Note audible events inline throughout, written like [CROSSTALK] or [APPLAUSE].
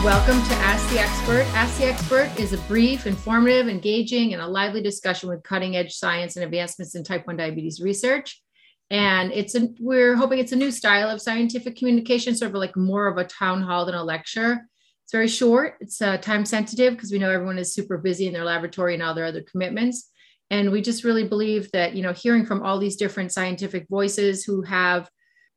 Welcome to Ask the Expert. Ask the Expert is a brief, informative, engaging, and a lively discussion with cutting edge science and advancements in type 1 diabetes research. And it's a, we're hoping it's a new style of scientific communication, sort of like more of a town hall than a lecture. It's very short, it's uh, time sensitive because we know everyone is super busy in their laboratory and all their other commitments. And we just really believe that, you know, hearing from all these different scientific voices who have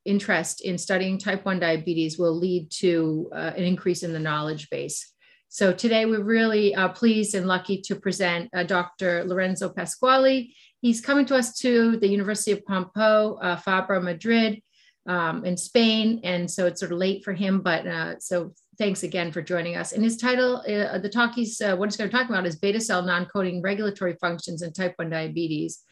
interest in studying type 1 diabetes will lead to uh, an increase in the knowledge base. So today we're really uh, pleased and lucky to present uh, Dr. Lorenzo Pasquali. He's coming to us to the University of Pompeu, uh, Fabra, Madrid um, in Spain. And so it's sort of late for him, but uh, so thanks again for joining us. And his title, uh, the talk he's, what he's going to talk about is beta cell non-coding regulatory functions in type 1 diabetes.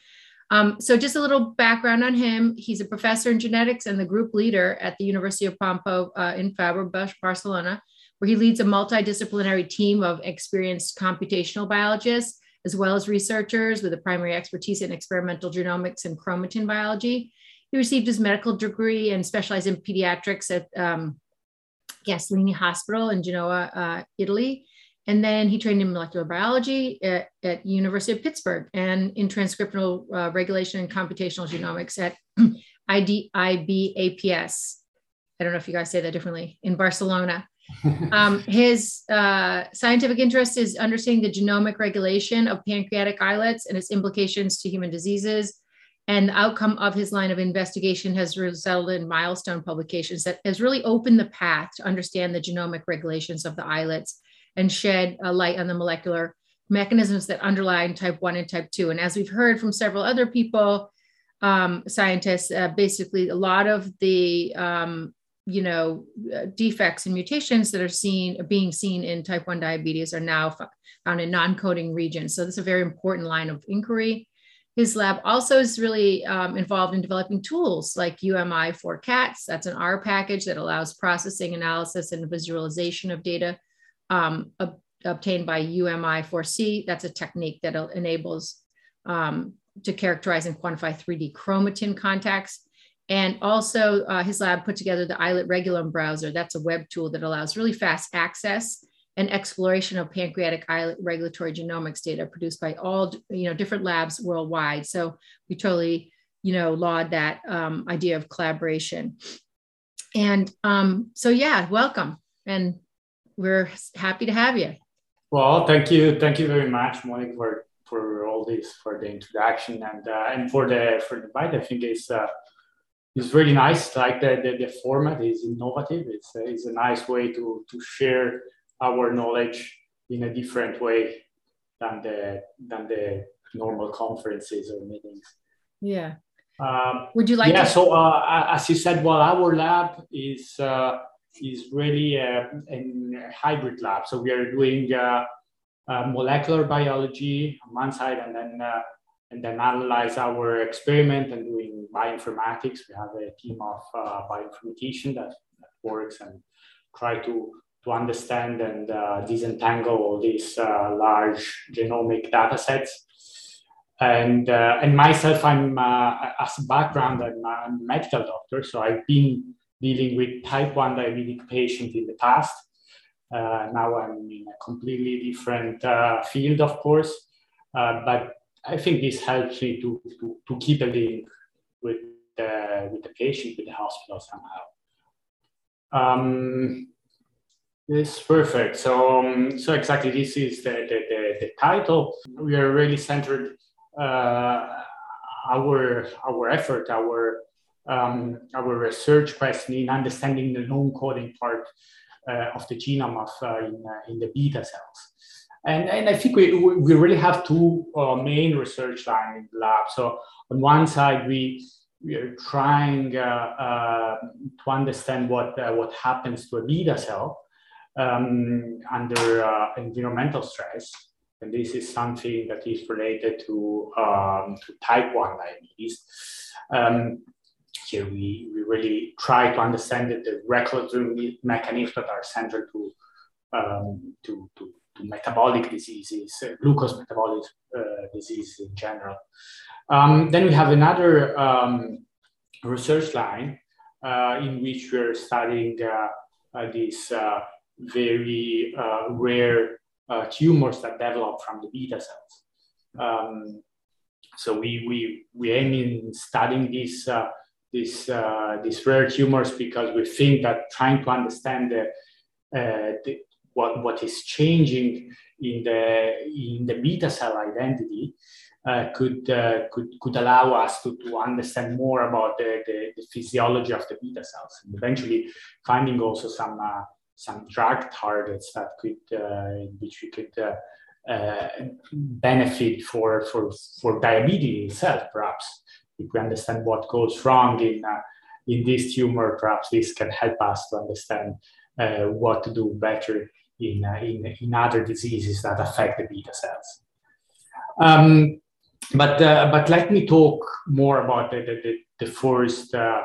Um, so just a little background on him. He's a professor in genetics and the group leader at the University of Pompeu uh, in Fabra, Barcelona, where he leads a multidisciplinary team of experienced computational biologists, as well as researchers with a primary expertise in experimental genomics and chromatin biology. He received his medical degree and specialized in pediatrics at um, Gaslini Hospital in Genoa, uh, Italy. And then he trained in molecular biology at, at University of Pittsburgh and in transcriptional uh, regulation and computational genomics at [CLEARS THROAT] IDIB-APS. I don't know if you guys say that differently in Barcelona. [LAUGHS] um, his uh, scientific interest is understanding the genomic regulation of pancreatic islets and its implications to human diseases. And the outcome of his line of investigation has resulted in milestone publications that has really opened the path to understand the genomic regulations of the islets and shed a light on the molecular mechanisms that underlie type 1 and type 2. And as we've heard from several other people, um, scientists, uh, basically a lot of the um, you know uh, defects and mutations that are seen being seen in type 1 diabetes are now found in non-coding regions. So this is a very important line of inquiry. His lab also is really um, involved in developing tools like UMI4Cats. That's an R package that allows processing, analysis, and visualization of data um, ob- obtained by UMI4C. That's a technique that enables um, to characterize and quantify 3D chromatin contacts. And also, uh, his lab put together the islet Regulome browser. That's a web tool that allows really fast access and exploration of pancreatic islet regulatory genomics data produced by all you know different labs worldwide. So we totally you know laud that um, idea of collaboration. And um, so yeah, welcome and we're happy to have you. Well, thank you, thank you very much, Monique, for for all this, for the introduction, and uh, and for the for the bite. I think it's uh, it's really nice. Like the, the, the format is innovative. It's a, it's a nice way to to share our knowledge in a different way than the than the normal conferences or meetings. Yeah. Um, Would you like? Yeah. To- so uh, as you said, well, our lab is. Uh, is really a, a, hybrid lab. So we are doing uh, uh, molecular biology on one side, and then uh, and then analyze our experiment and doing bioinformatics. We have a team of uh, bioinformatician that, that, works and try to to understand and uh, disentangle all these uh, large genomic data sets. And, and myself, I'm as a background, I'm a medical doctor, so I've been dealing with type 1 diabetic patient in the past. Uh, now I'm in a completely different uh, field, of course, uh, but I think this helps me to, to, to keep a link with the, with the patient, with the hospital somehow. Um, this perfect. So, um, so exactly, this is the, the, the, the, title. We are really centered uh, our our effort, our um, our research question in understanding the non-coding part uh, of the genome of uh, in, uh, in, the beta cells. And, and I think we, we really have two uh, main research lines in the lab. So on one side, we, we are trying uh, uh, to understand what, what happens to a beta cell um, under environmental stress. And this is something that is related to, um, to type 1 diabetes. Um, here we, we really try to understand the, the regulatory mechanisms that are central to, um, to, to, to, metabolic diseases, uh, glucose metabolic uh, diseases in general. Um, then we have another um, research line uh, in which we're studying uh, uh, these very uh, rare uh, tumors that develop from the beta cells. Um, so we, we, we aim in studying these, these, uh, rare tumors because we think that trying to understand the, uh, the, what, what is changing in the, in the beta cell identity uh, could, uh, could, could allow us to, to understand more about the, the, the, physiology of the beta cells and eventually finding also some, uh, some drug targets that could, uh, which we could benefit for, for, for diabetes itself, perhaps. If we understand what goes wrong in, in this tumor, perhaps this can help us to understand what to do better in, in, in other diseases that affect the beta cells. Um, but uh, but let me talk more about the the, the first uh,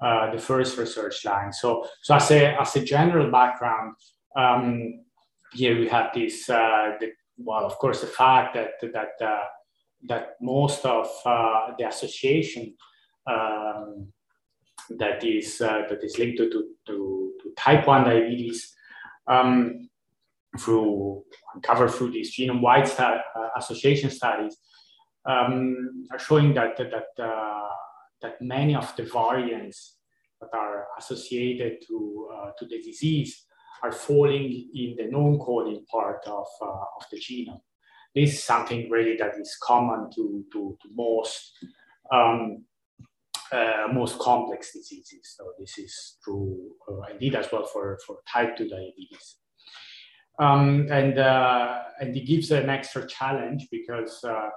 uh, the first research line. So so as a as a general background, um, here we have this uh, the, well of course the fact that that uh, that most of uh, the association um, that is that is linked to, to, to, type one diabetes. Um, through uncovered through these genome-wide association studies, um, are showing that that uh, that many of the variants that are associated to uh, to the disease are falling in the non-coding part of, uh, of the genome. This is something really that is common to, to, to most um, uh, most complex diseases. So this is true uh, indeed as well for, for type 2 diabetes. Um, and, uh, and it gives an extra challenge because uh,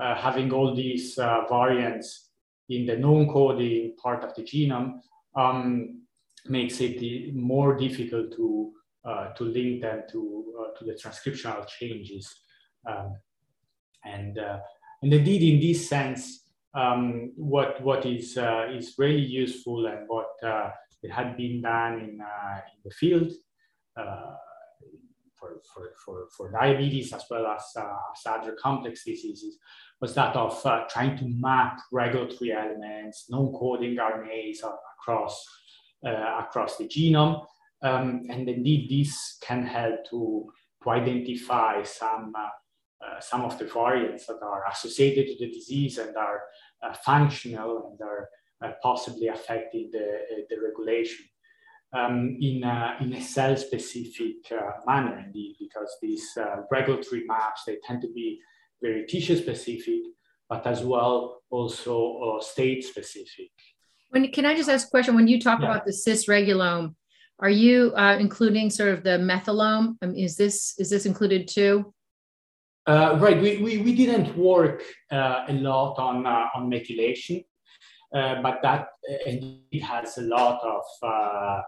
uh, having all these uh, variants in the non-coding part of the genome um, makes it more difficult to uh, to link them to to the transcriptional changes. Um, and and indeed, in this sense, um, what what is uh, is really useful and what uh, it had been done in, uh, in the field for, for, for, for diabetes as well as, as other complex diseases was that of uh, trying to map regulatory elements, non-coding RNAs across, uh, across the genome. Um, and indeed, this can help to, to identify some, uh, uh some of the variants that are associated to the disease and are uh, functional and are uh, possibly affecting the, the regulation. Um, in, a, in a cell-specific manner, indeed, because these regulatory maps, they tend to be very tissue specific, but as well also uh, state specific. When can I just ask a question? When you talk yeah. about the cis-regulome, are you uh, including sort of the methylome? I mean, is this is this included too? Uh, right. We, we, we didn't work uh, a lot on uh, on methylation, uh, but that indeed has a lot of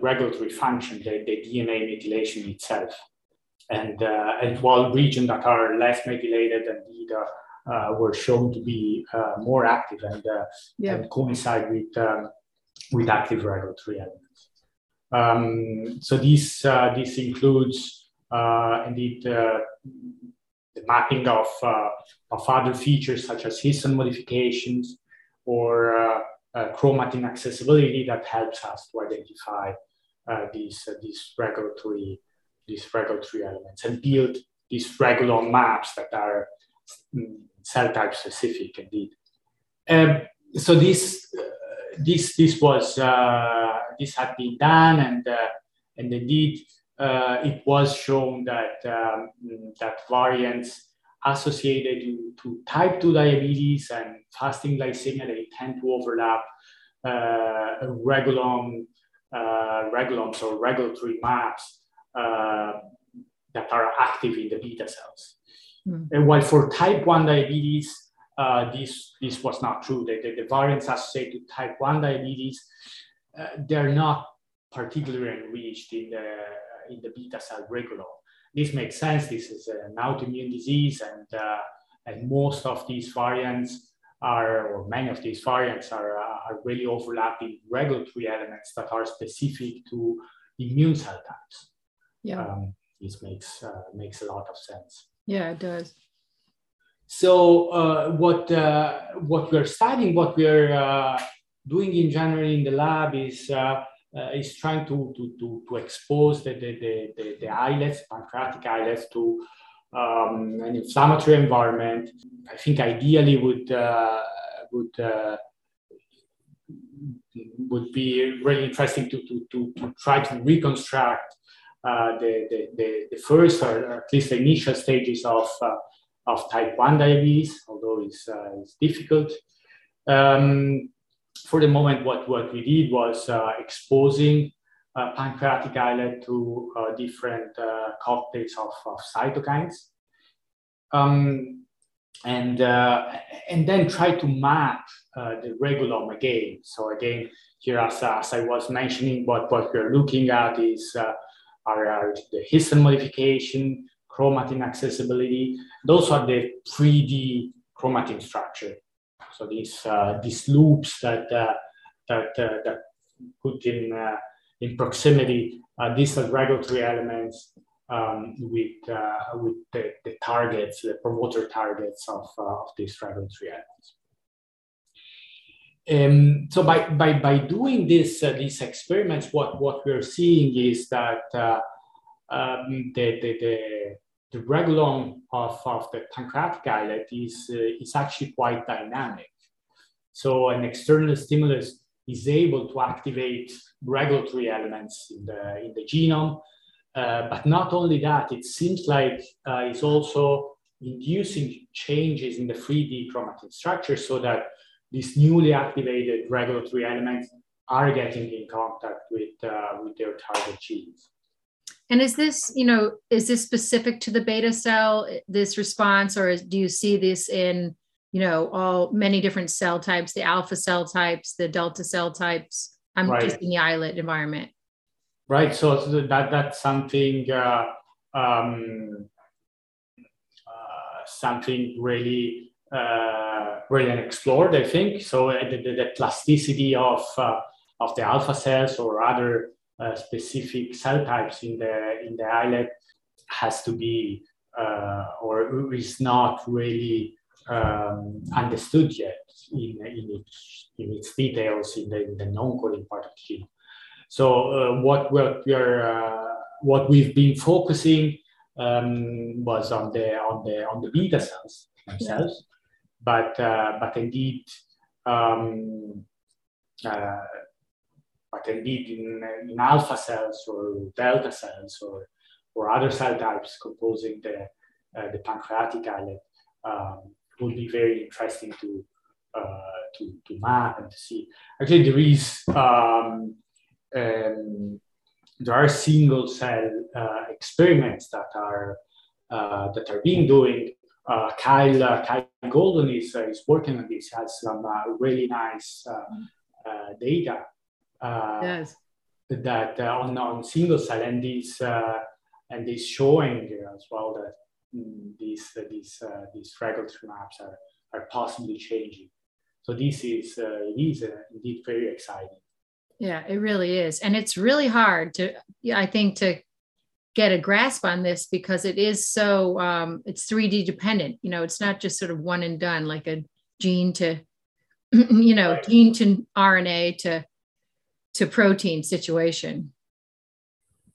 regulatory function, the, the DNA methylation itself and uh, and while regions that are less methylated indeed uh, uh, were shown to be more active and, yeah. and coincide with um, with active regulatory elements. Um, so this this includes indeed mapping of of other features such as histone modifications or uh, chromatin accessibility that helps us to identify uh, these, uh, these regulatory these regulatory elements and build these regular maps that are mm, cell type specific indeed. Um, so this, uh, this, this was, uh, this had been done and, uh, and indeed uh, it was shown that, um, that variants associated to, to, type 2 diabetes and fasting glycemia, they tend to overlap uh, regulome, uh, or regulatory maps uh, that are active in the beta cells. Mm. And while for type 1 diabetes, uh, this, this was not true. The, the, the variants associated to type 1 diabetes, uh, they're not particularly enriched in the, in the beta cell regulome. This makes sense. This is an autoimmune disease, and, uh, and most of these variants are, or many of these variants are, uh, are really overlapping regulatory elements that are specific to immune cell types yeah um, this makes uh, makes a lot of sense yeah it does so uh, what uh, what we're studying what we're uh, doing in general in the lab is uh, is trying to, to, to, to expose the, the, the, the, islets, pancreatic islets, to um, an inflammatory environment. I think ideally would uh, would uh, would be really interesting to, to, to, to try to reconstruct uh, the, the, the, the, first or at least the initial stages of, uh, of type 1 diabetes, although it's, uh, it's difficult. Um, for the moment, what, what we did was uh, exposing uh, pancreatic islet to uh, different cocktails of, of cytokines. Um, and, and then try to map the regulome again. So again, here as, as I was mentioning, what, what we're looking at is are, are the histone modification, chromatin accessibility. Those are the 3D chromatin structure. So these uh, these loops that uh, that uh, that put in uh, in proximity uh, these are regulatory elements um, with uh, with the, the, targets, the promoter targets of, of these regulatory elements. Um, so by, by, by doing this, uh, these experiments, what, what we're seeing is that uh, um, the, the, the, regulome of, of the pancreatic islet is, uh, is actually quite dynamic. So an external stimulus is able to activate regulatory elements in the, in the genome. Uh, but not only that, it seems like uh, it's also inducing changes in the 3D chromatin structure so that these newly activated regulatory elements are getting in contact with, uh, with their target genes. And is this, you know, is this specific to the beta cell, this response, or do you see this in, you know, all many different cell types, the alpha cell types, the delta cell types? I'm right. just in the islet environment. Right. So that that's something uh, um, uh, something really uh, really explored, I think. So uh, the, the, the plasticity of, uh, of the alpha cells or other uh, specific cell types in the, in the islet has to be uh, or is not really um, understood yet in, in, its, in its details in the, in the non-coding part of the genome. So uh, what, what, we're, what we've been focusing um, was on the, on, the, on the beta cells themselves but uh, but indeed um, uh, but indeed in, in alpha cells or delta cells or or other cell types composing the uh, the pancreatic islet um, would be very interesting to uh, to to map and to see. Actually, there is um, um, there are single cell uh, experiments that are uh, that are being doing uh, Kyle, uh, Kyle Gaulton is, uh, is working on this, has some uh, really nice uh, uh, yes. that on, on single cell and this, and this showing as well that mm, these, these, these regulatory maps are, are possibly changing. So this is, it is indeed very exciting. Yeah, it really is. And it's really hard to, I think, to get a grasp on this because it is so um, it's 3d dependent you know it's not just sort of one and done like a gene to [CLEARS THROAT] you know right. gene to rna to to protein situation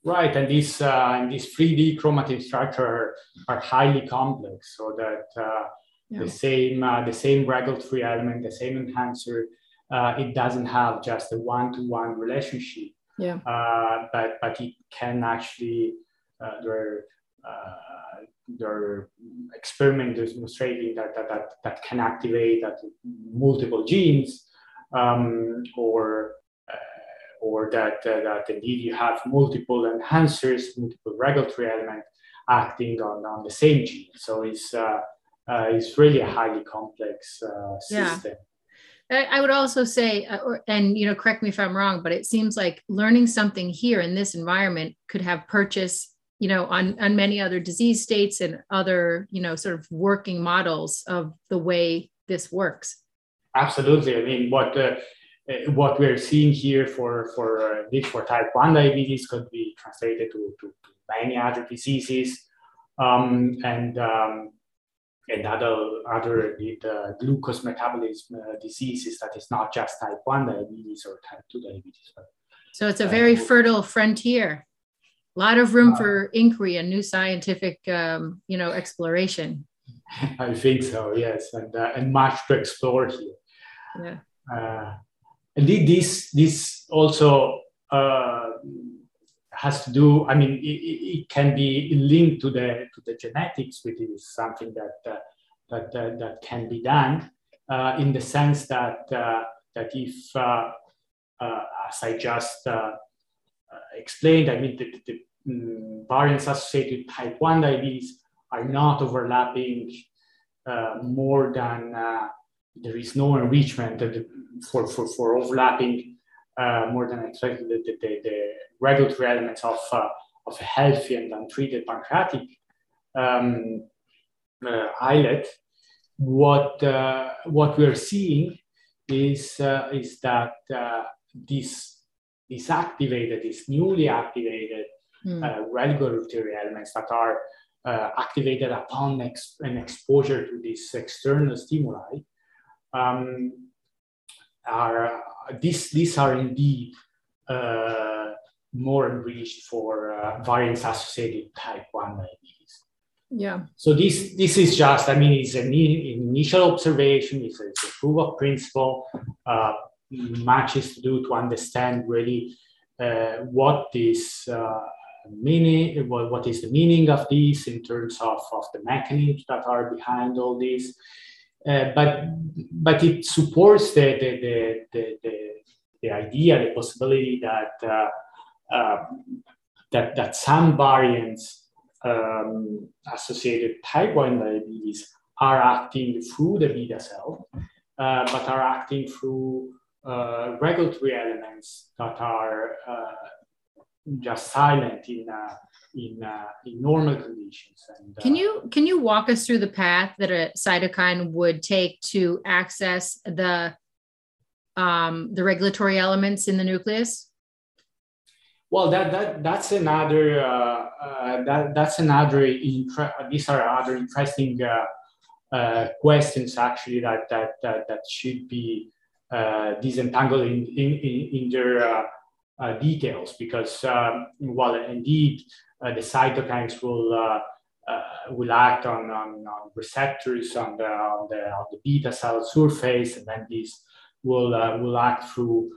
right and these uh, and these 3d chromatin structure are highly complex so that uh, yeah. the same uh, the same regulatory element the same enhancer uh, it doesn't have just a one-to-one relationship yeah. Uh, but but it can actually uh, there uh, there are experiments demonstrating that, that, that, that can activate that multiple genes um, or or that, uh, that indeed you have multiple enhancers, multiple regulatory elements acting on, on the same gene. So it's, uh, uh, it's really a highly complex system. Yeah. I would also say, and you know, correct me if I'm wrong, but it seems like learning something here in this environment could have purchase you know on on many other disease states and other you know sort of working models of the way this works absolutely i mean what uh, uh what we're seeing here for for uh, this for type 1 diabetes could be translated to, to, to many other diseases um, and um, and other other the glucose metabolism uh, diseases that is not just type 1 diabetes or type 2 diabetes but So it's a very uh, fertile frontier. A lot of room uh, for inquiry and new scientific, um, you know, exploration. [LAUGHS] I think so. Yes, and uh, and much to explore here. Yeah. Uh, and this this also uh, has to do. I mean, it, it, can be linked to the to the genetics, which is something that uh, that that can be done uh, in the sense that uh, that if, uh, as I just explained, I mean the, the, the um, variants associated with type one diabetes are not overlapping more than there is no enrichment for, for, for overlapping uh, more than expected the, the, the, regulatory elements of, uh, of a healthy and untreated pancreatic um, uh, islet, what, uh, what we're seeing is, uh, is that uh, this, this activated, this newly activated mm. regulatory elements that are activated upon ex- an exposure to this external stimuli um, are these these are indeed uh, more enriched for uh, variants associated type 1 diabetes. Yeah. So this this is just, I mean, it's an, initial observation, it's a, it's a, proof of principle, uh, much is to do to understand really uh, what this uh, meaning, what, what is the meaning of this in terms of, of the mechanisms that are behind all this. Uh, but but it supports the the, the, the, the, the idea, the possibility that uh, uh, that that some variants um, associated type 1 diabetes are acting through the beta cell, uh, but are acting through uh, regulatory elements that are just silent in in, uh, in normal conditions. And, uh, can you can you walk us through the path that a cytokine would take to access the um, the regulatory elements in the nucleus? Well, that, that that's another uh, uh that that's another intre- these are other interesting uh, uh, questions actually that that that, that should be disentangled in in, in their details because um, well indeed uh, the cytokines will uh, uh, will act on, on, on, receptors on the, on the on the beta cell surface, and then these will will act through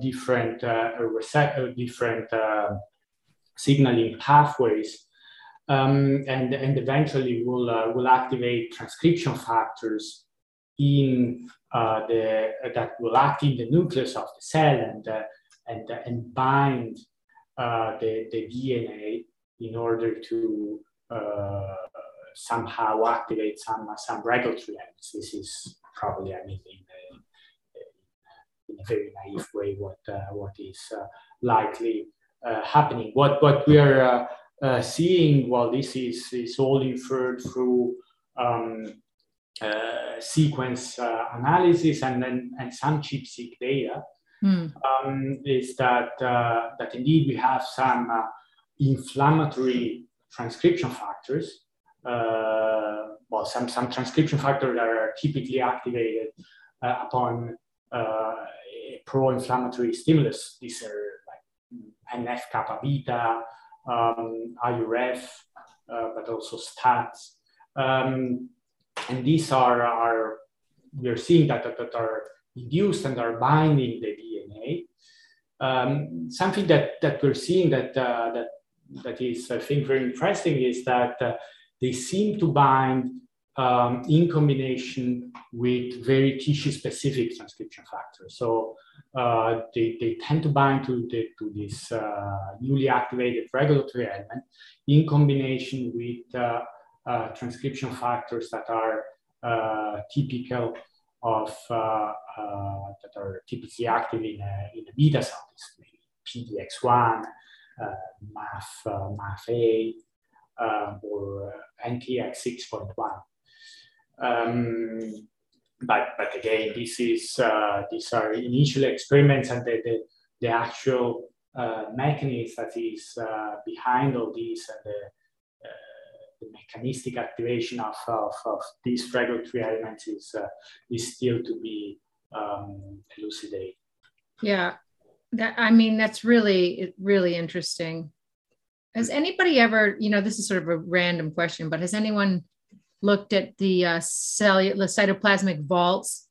different receptor different signaling pathways. Um, and, and eventually will, uh, will activate transcription factors in uh, the, that will act in the nucleus of the cell and, uh, and, and bind uh, the, the DNA in order to uh, somehow activate some, some regulatory elements. This is probably, I mean, in a, in a very naive way, what, uh, what is uh, likely uh, happening. What, what we are seeing, well, this is, is all inferred through um, uh, sequence uh, analysis and then and some ChIP-seq data mm. um, is that, uh, that indeed we have some uh, inflammatory transcription factors. Uh, well, some, some transcription factors that are typically activated uh, upon uh, pro-inflammatory stimulus. These are like NF kappa beta, um, IRF, uh, but also STATs. Um, and these are, are we're seeing that, that, that are induced and are binding the DNA. Um, something that, that we're seeing that, uh, that, that is, I think, very interesting is that uh, they seem to bind um, in combination with very tissue-specific transcription factors. So uh, they, they tend to bind to, the, to this uh, newly activated regulatory element in combination with uh, uh, transcription factors that are typical of that are typically active in a, in a beta cell, maybe PDX1, uh, MAF, MAFA, um, or NKX 6.1. Um, but, but again, this is these are initial experiments, and the, the, the actual mechanism that is behind all these and the the mechanistic activation of, of, of these regulatory elements is, uh, is still to be um, elucidated. Yeah. That I mean, that's really really interesting. Has anybody ever, you know, this is sort of a random question, but has anyone looked at the uh, cellular cytoplasmic vaults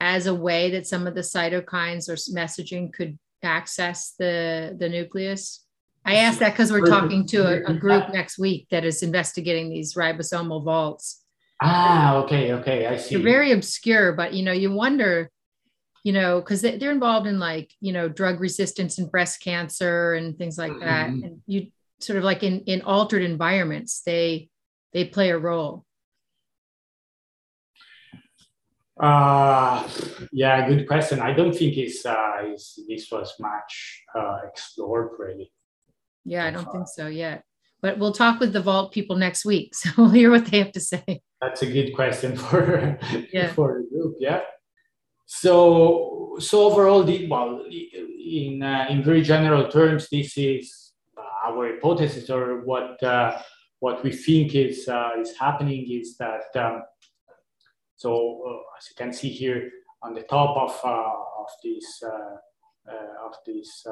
as a way that some of the cytokines or messaging could access the the nucleus? I ask that because we're talking to a, a, group next week that is investigating these ribosomal vaults. Ah, okay, okay, I see. They're very obscure, but you know, you wonder, you know, because they're involved in like you know drug resistance and breast cancer and things like that, mm-hmm. and you sort of like in in altered environments, they they play a role. Uh, yeah, good question. I don't think it's, uh, it's this was much uh, explored really. Yeah, I don't think so yet. But we'll talk with the Vault people next week, [LAUGHS] so we'll hear what they have to say. That's a good question for [LAUGHS] yeah. for the group. Yeah. So so overall, the, well, in uh, in very general terms, this is our hypothesis or what uh, what we think is uh, is happening is that. Um, so uh, as you can see here on the top of uh, of this uh, of this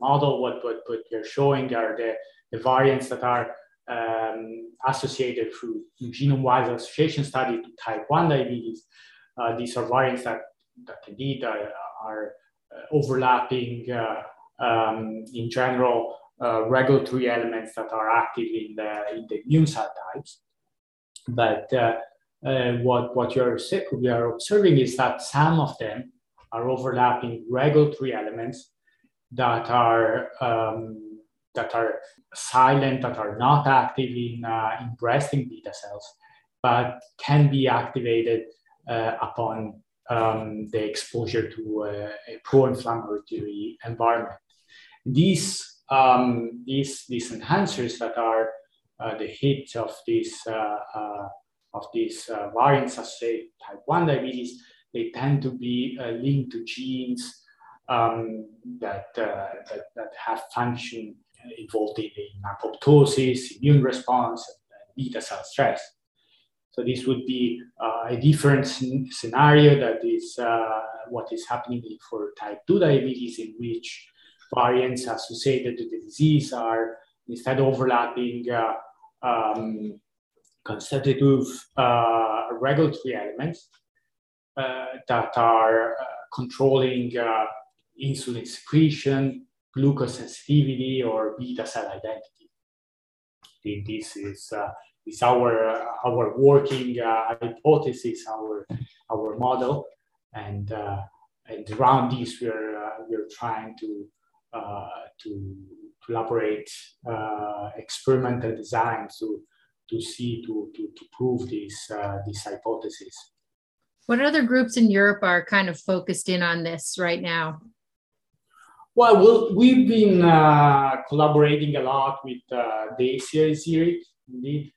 model, what, what, what you're showing are the, the variants that are um, associated through genome-wide association study to type 1 diabetes. Uh, these are variants that, that indeed are, are overlapping um, in general uh, regulatory elements that are active in the, in the immune cell types. But uh, uh, what, what you're, we are observing is that some of them are overlapping regulatory elements that are um, that are silent, that are not active in, uh, in breasting beta cells, but can be activated uh, upon um, the exposure to a, a pro-inflammatory environment. These, um, these, these enhancers that are uh, the hit of these, uh, uh, of these uh, variants associated type 1 diabetes they tend to be uh, linked to genes um, that, uh, that, that, have function involved in, in apoptosis, immune response, and beta cell stress. So this would be a different scenario that is uh, what is happening for type 2 diabetes in which variants associated to the disease are instead overlapping uh, um, constitutive uh, regulatory elements uh, that are uh, controlling uh, insulin secretion, glucose sensitivity, or beta cell identity. This is, is our, our working hypothesis, our, our model. And, and around this, we're, we're trying to, to elaborate uh, experimental designs to, to see, to, to, to prove this, uh, this hypothesis. What other groups in Europe are kind of focused in on this right now? Well, we have been uh, collaborating a lot with uh, the Eizirik, indeed.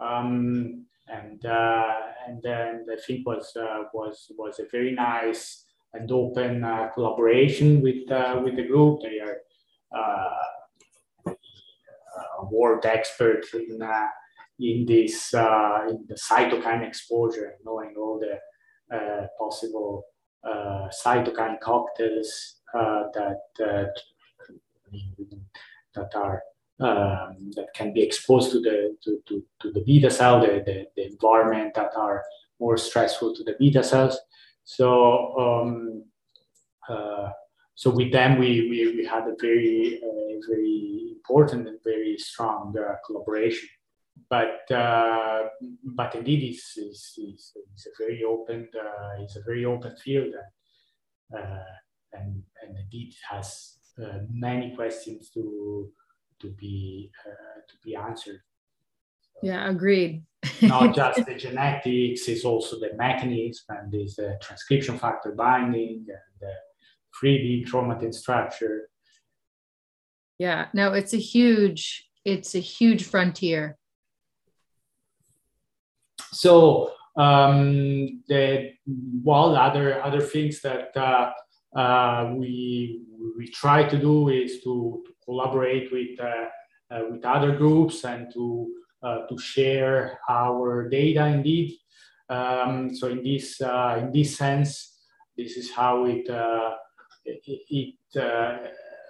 Um, and uh, and then I think was uh, was was a very nice and open uh, collaboration with uh, with the group. They are uh, world experts in in this in the cytokine exposure, knowing all the uh, possible uh, cytokine cocktails uh, that that are um, that can be exposed to the to, to, to the beta cell, the, the, the, environment that are more stressful to the beta cells. So um, uh, so with them we, we, we had a very uh, very important and very strong uh, collaboration but uh, but indeed it's, it's, it's, it's, a very open uh, it's a very open field and uh, and, and indeed has uh, many questions to to be uh, to be answered. Yeah, agreed. [LAUGHS] not [LAUGHS] just the genetics, it's also the mechanism and there's the transcription factor binding and the 3D chromatin structure. Yeah, no, it's a huge, it's a huge frontier so um, the well, other other things that uh, uh, we we try to do is to, to collaborate with uh, uh with other groups and to uh, to share our data. Indeed, um, so in this in this sense, this is how it it,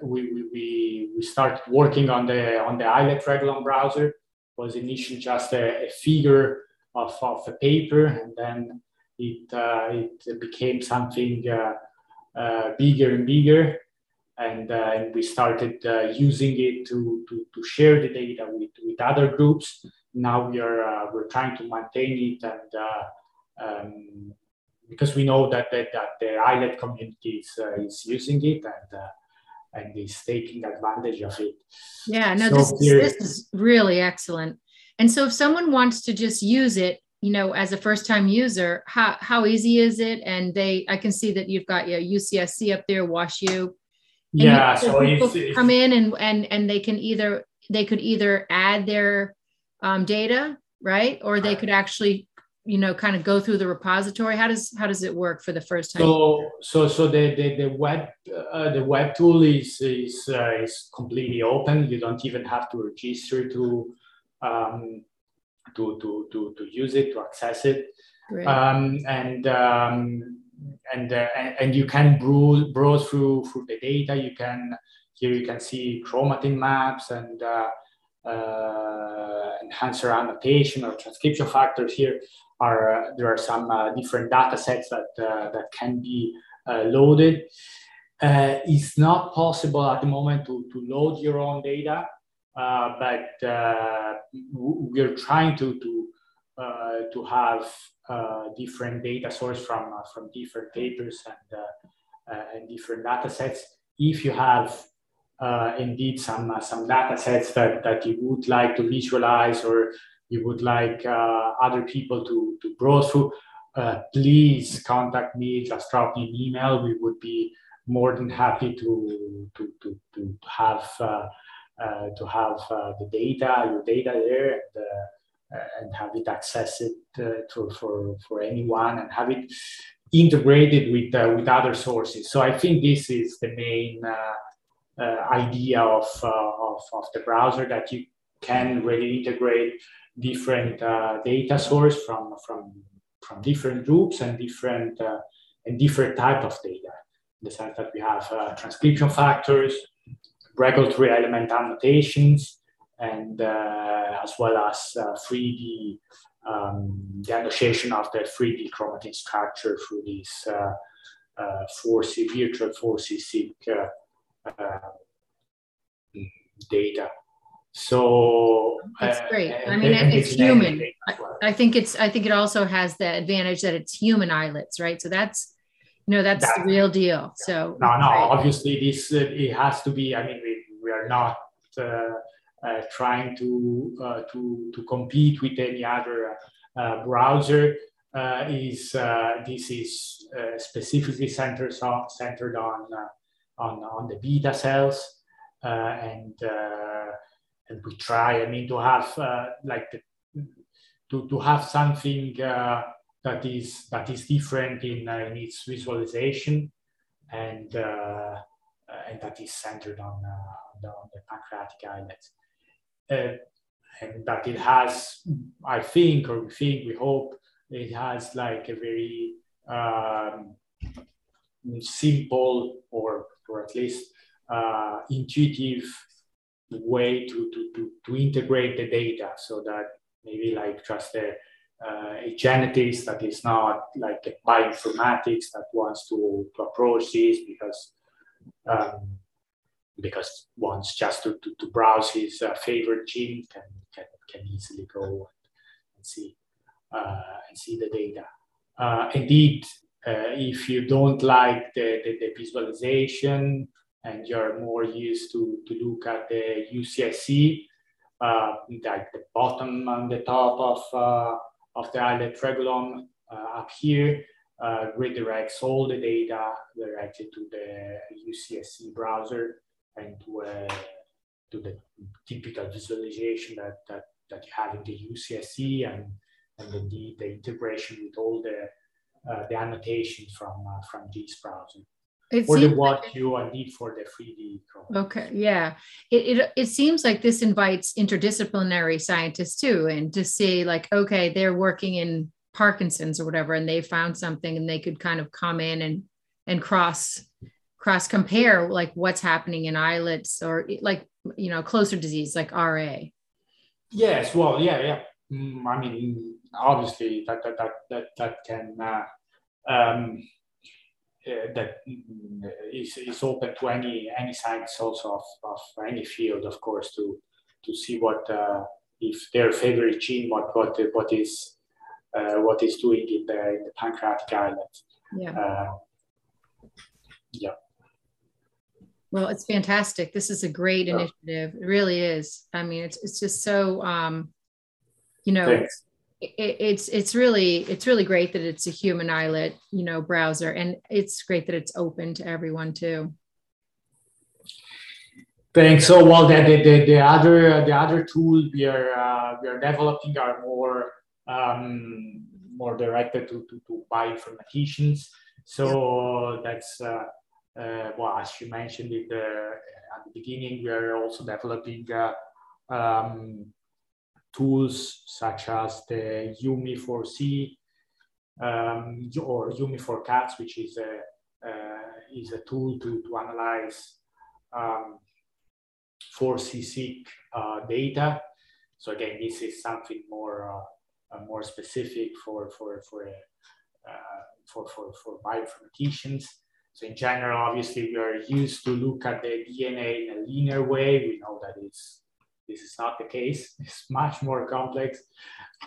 we, we, we started working on the on the Islet Regulome browser. It was initially just a, a figure of, of a paper, and then it uh, it became something uh, uh, bigger and bigger, and, uh, and we started uh, using it to, to, to share the data with, with other groups. Now we are uh, we're trying to maintain it and. Um, because we know that, that, that the islet community is, is using it and and is taking advantage of it. Yeah, no, so this, here, this is really excellent. And so if someone wants to just use it, you know, as a first time user, how, how easy is it? And they, I can see that you've got your UCSC up there, WashU. Yeah. so people come in and, and, and they can either, they could either add their um, data, right. Or they could actually you know kind of go through the repository. How does how does it work for the first time? So so so the the, the web uh, the web tool is is uh, is completely open. You don't even have to register to um, to, to to to use it to access it. Um, and um, and, uh, and you can browse browse through through the data you can here you can see chromatin maps and uh, uh, enhancer annotation or transcription factors here are uh, there are some uh, different data sets that uh, that can be loaded. it's not possible at the moment to, to load your own data, but we're trying to to to have different data source from from different papers and and different data sets. If you have uh, indeed some uh, some data sets that, that you would like to visualize or you would like uh, other people to, to browse through, uh, please contact me, just drop me an email. We would be more than happy to, to, to, to have, uh, uh to have uh, the data, your data there, and, uh, and have it accessed to, for, for anyone and have it integrated with, with other sources. So I think this is the main idea of, of, of the browser that you can really integrate different uh, data source from, from, from different groups and different, uh, and different type of data. In the sense that we have uh, transcription factors, regulatory element annotations, and uh, as well as 3D, uh, um, the annotation of the 3D chromatin structure through these uh, 4C virtual 4C data. So that's uh, great. I mean, it's human. I, think it's. I think it also has the advantage that it's human islets, right? So that's, you know, that's, that's the real deal. So no, no. Right. Obviously, this uh, it has to be. I mean, we, we are not uh, uh trying to uh, to to compete with any other uh, browser. is this is specifically centered on centered on on on the beta cells and and we try i mean to have uh, like the, to, to have something uh, that is that is different in, uh, in its visualization and uh, and that is centered on, uh, on the, on, the, pancreatic islets uh, and that it has i think or we think we hope it has like a very um, simple or or at least intuitive way to, to, to, to integrate the data so that maybe like just a, uh, a genetist that is not like a bioinformatics that wants to, to approach this because um, because once just to, to, to browse his uh, favorite gene can, can, can easily go and see uh, and see the data. Uh, indeed, uh, if you don't like the, the, the visualization and you're more used to, to look at the UCSC, uh, like the bottom and the top of, uh, of the islet regulome uh, up here, redirects all the data directly to the UCSC browser and to, uh, to the typical visualization that, that, that you have in the UCSC and, and indeed the integration with all the, uh, the annotations from, from this browser. It or the what like you need for the 3D. Okay, yeah. It, it, it seems like this invites interdisciplinary scientists too, and to see like, okay, they're working in Parkinson's or whatever, and they found something and they could kind of come in and and cross cross compare like what's happening in islets or like you know closer disease like RA. Yes, well, yeah, yeah. Mm, I mean, obviously that that that that, that can uh, um, uh, that is, is open to any any science also of, of any field, of course, to to see what uh, if their favorite gene, what what what is uh, what is doing in the in the pancreatic islet. Yeah. Uh, yeah. Well, it's fantastic. This is a great initiative. It really is. I mean, it's it's just so um, you know, it, it's it's really it's really great that it's a human islet, you know, browser, and it's great that it's open to everyone too. Thanks. So, well, the, the, the, other the other tool we are uh, we are developing are more um, more directed to, to, to bioinformaticians. So that's uh, well, as you mentioned the, at the beginning, we are also developing uh, um, tools such as the UMI for C um, or umi4cats, which is a uh, is a tool to, to analyze um, 4C uh, data. So again, this is something more uh, uh, more specific for for for uh, for for for bioinformaticians. So in general, obviously, we are used to look at the DNA in a linear way. We know that it's this is not the case. [LAUGHS] It's much more complex.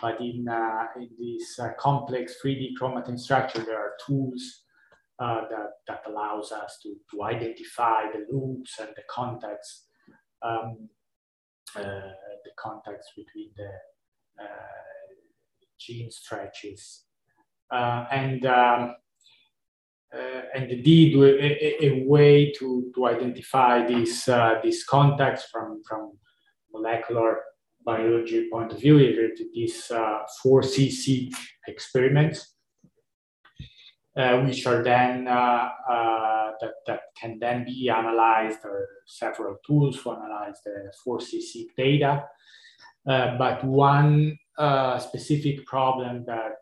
But in, uh, in this uh, complex 3D chromatin structure, there are tools uh, that, that allows us to, to identify the loops and the contacts, um, uh, the contacts between the uh, gene stretches. Uh, and um, uh, and indeed a, a, way to, to identify these uh, these contacts from from molecular biology point of view is these uh, 4cc experiments uh, which are then uh, uh, that, that can then be analyzed or several tools to analyze the 4cc data. But one specific problem that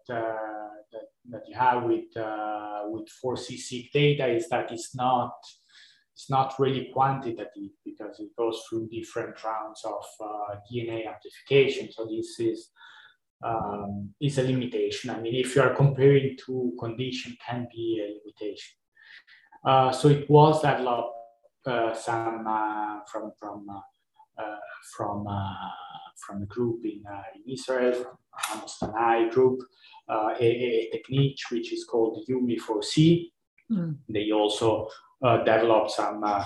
that you have with uh, with 4C data is that it's not it's not really quantitative because it goes through different rounds of uh, DNA amplification. So this is um, is a limitation. I mean, if you are comparing two conditions, can be a limitation. Uh, so it was developed uh, some uh, from from uh, uh, from from a group in, in Israel, from Amos Tanay group, uh, a, a, technique which is called UMI4C. Mm. They also uh, developed some uh,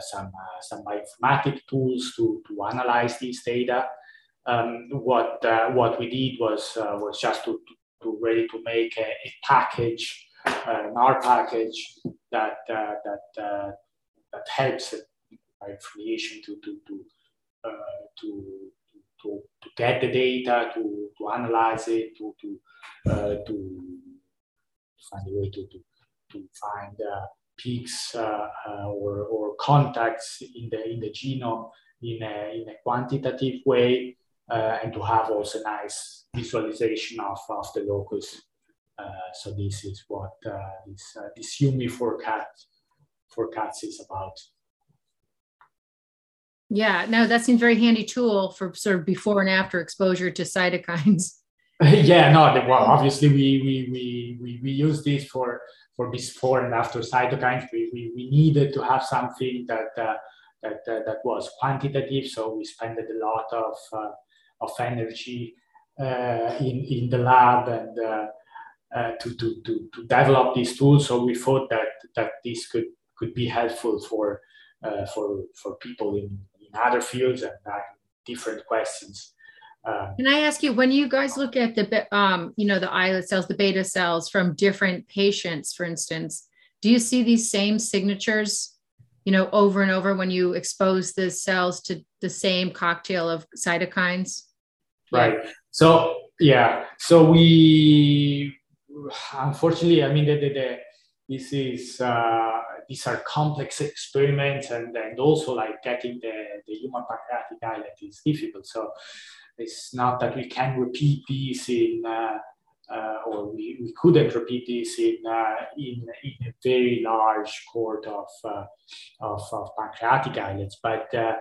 some some bioinformatic tools to, to analyze these data. Um, what what we did was was just to, to ready to make a, a package, an R package that that that helps by affiliation to to to uh, to to, to get the data, to, to analyze it, to, to, uh, to find a way to, to, to find uh, peaks uh, uh, or, or contacts in the, in the genome in a, in a quantitative way, uh, and to have also nice visualization of, of the locus. so this is what this, this UMI for cat for cats is about. Yeah, no, that seems very handy tool for sort of before and after exposure to cytokines. [LAUGHS] [LAUGHS] yeah, no, well, obviously we we we we, use this for for before and after cytokines. We we, we needed to have something that uh, that uh, that was quantitative, so we spent a lot of uh, of energy uh, in in the lab and. Uh, uh, to, to, to, to develop these tools, so we thought that that this could could be helpful for for for people in in other fields and uh, different questions. Um, Can I ask you, when you guys look at the, um, you know, the islet cells, the beta cells from different patients, for instance, do you see these same signatures, you know, over and over when you expose the cells to the same cocktail of cytokines? Right. So yeah. So we, unfortunately, I mean, the, the, the this is uh, these are complex experiments and, and also like getting the, the human pancreatic islet is difficult. So it's not that we can repeat these in, uh, uh, or we, we couldn't repeat this in, uh, in, in a very large cohort of, uh, of, of, pancreatic islets. But, uh,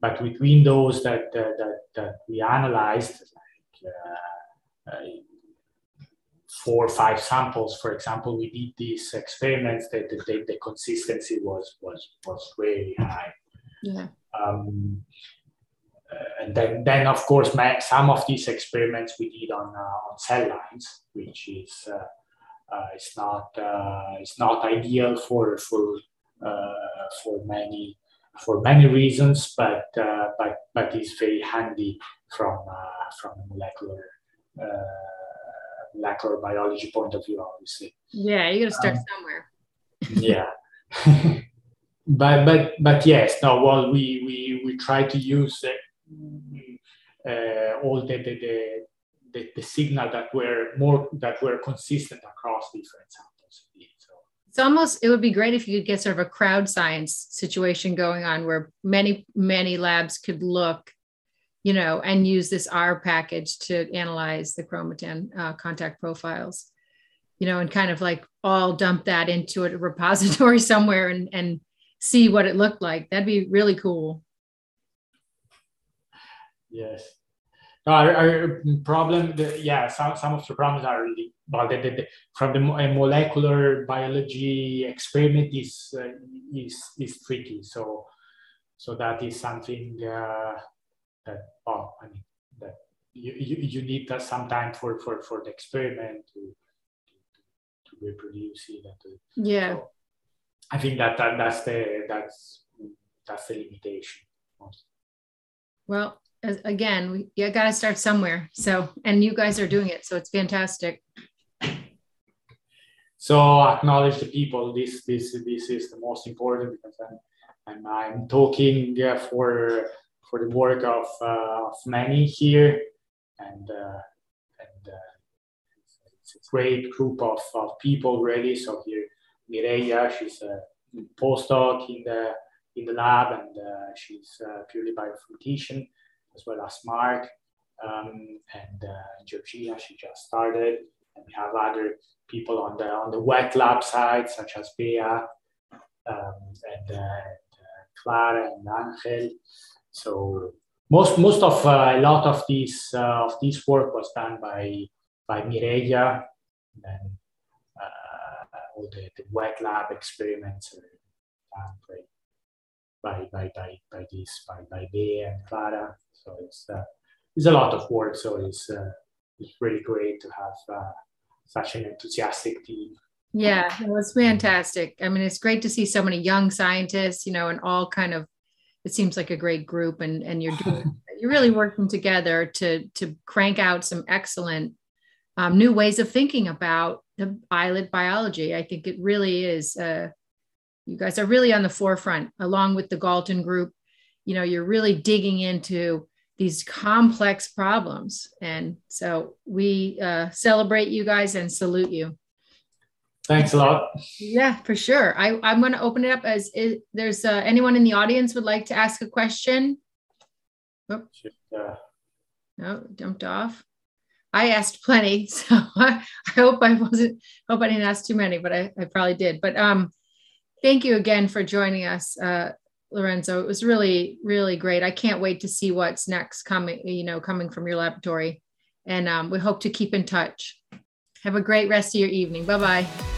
but between those that, that, that we analyzed, like, four or five samples, for example, we did these experiments that the, the, the consistency was, was, was very high. Yeah. Um, uh, and then, then of course, some of these experiments we did on, uh, on cell lines, which is uh, uh, it's not uh, it's not ideal for for uh, for many for many reasons, but but but it's very handy from from molecular molecular biology point of view, obviously. Yeah, you got to start um, somewhere. [LAUGHS] yeah. [LAUGHS] but but but yes no well we we we try to use uh, all the the, the the, the, signal that were more that were consistent across different samples so it's almost it would be great if you could get sort of a crowd science situation going on where many many labs could look you know and use this r package to analyze the chromatin uh, contact profiles you know and kind of like all dump that into a repository [LAUGHS] somewhere and and see what it looked like. That'd be really cool. Yes. No, our, our problem, the, yeah, some, some of the problems are really, well, the, the, from the molecular biology experiment is, uh, is, is tricky. So, so that is something uh, that, well, I mean, that you, you, you need some time for, for, for the experiment to, to, to reproduce it. And to, yeah. So, I think that, that that's the that's that's the limitation. Well, as, again, we you got to start somewhere. So, and you guys are doing it, so it's fantastic. So acknowledge the people. This this this is the most important because I'm I'm, I'm talking for for the work of uh, of many here, and uh, and uh, it's a great group of, of people really. So here Mireia. She's a postdoc in the in the lab, and uh, she's uh, purely bioinformatician, as well as Mark um, and uh, Georgina. She just started, and we have other people on the on the wet lab side, such as Bea um, and, uh, Clara and Angel. So most most of uh, a lot of this uh, of this work was done by by Mireia, and all the, the wet lab experiments done by, by, by, by this, by, by Bea and Clara. So it's, uh, it's a lot of work. So it's, uh, it's really great to have uh, such an enthusiastic team. Yeah, it was fantastic. I mean, it's great to see so many young scientists, you know, and all kind of, it seems like a great group and, and you're doing, [LAUGHS] you're really working together to, to crank out some excellent um, new ways of thinking about the islet biology. I think it really is. Uh, you guys are really on the forefront, along with the Gaulton group. You know, you're really digging into these complex problems, and so we uh, celebrate you guys and salute you. Thanks a lot. Yeah, for sure. I, I'm going to open it up as is, there's uh, anyone in the audience would like to ask a question. Oh. No, jumped off. I asked plenty, [LAUGHS] so I, I, hope I wasn't hope I didn't ask too many, but I, I probably did. But um, thank you again for joining us, uh, Lorenzo. It was really really great. I can't wait to see what's next coming. You know, coming from your laboratory, and um, we hope to keep in touch. Have a great rest of your evening. Bye bye.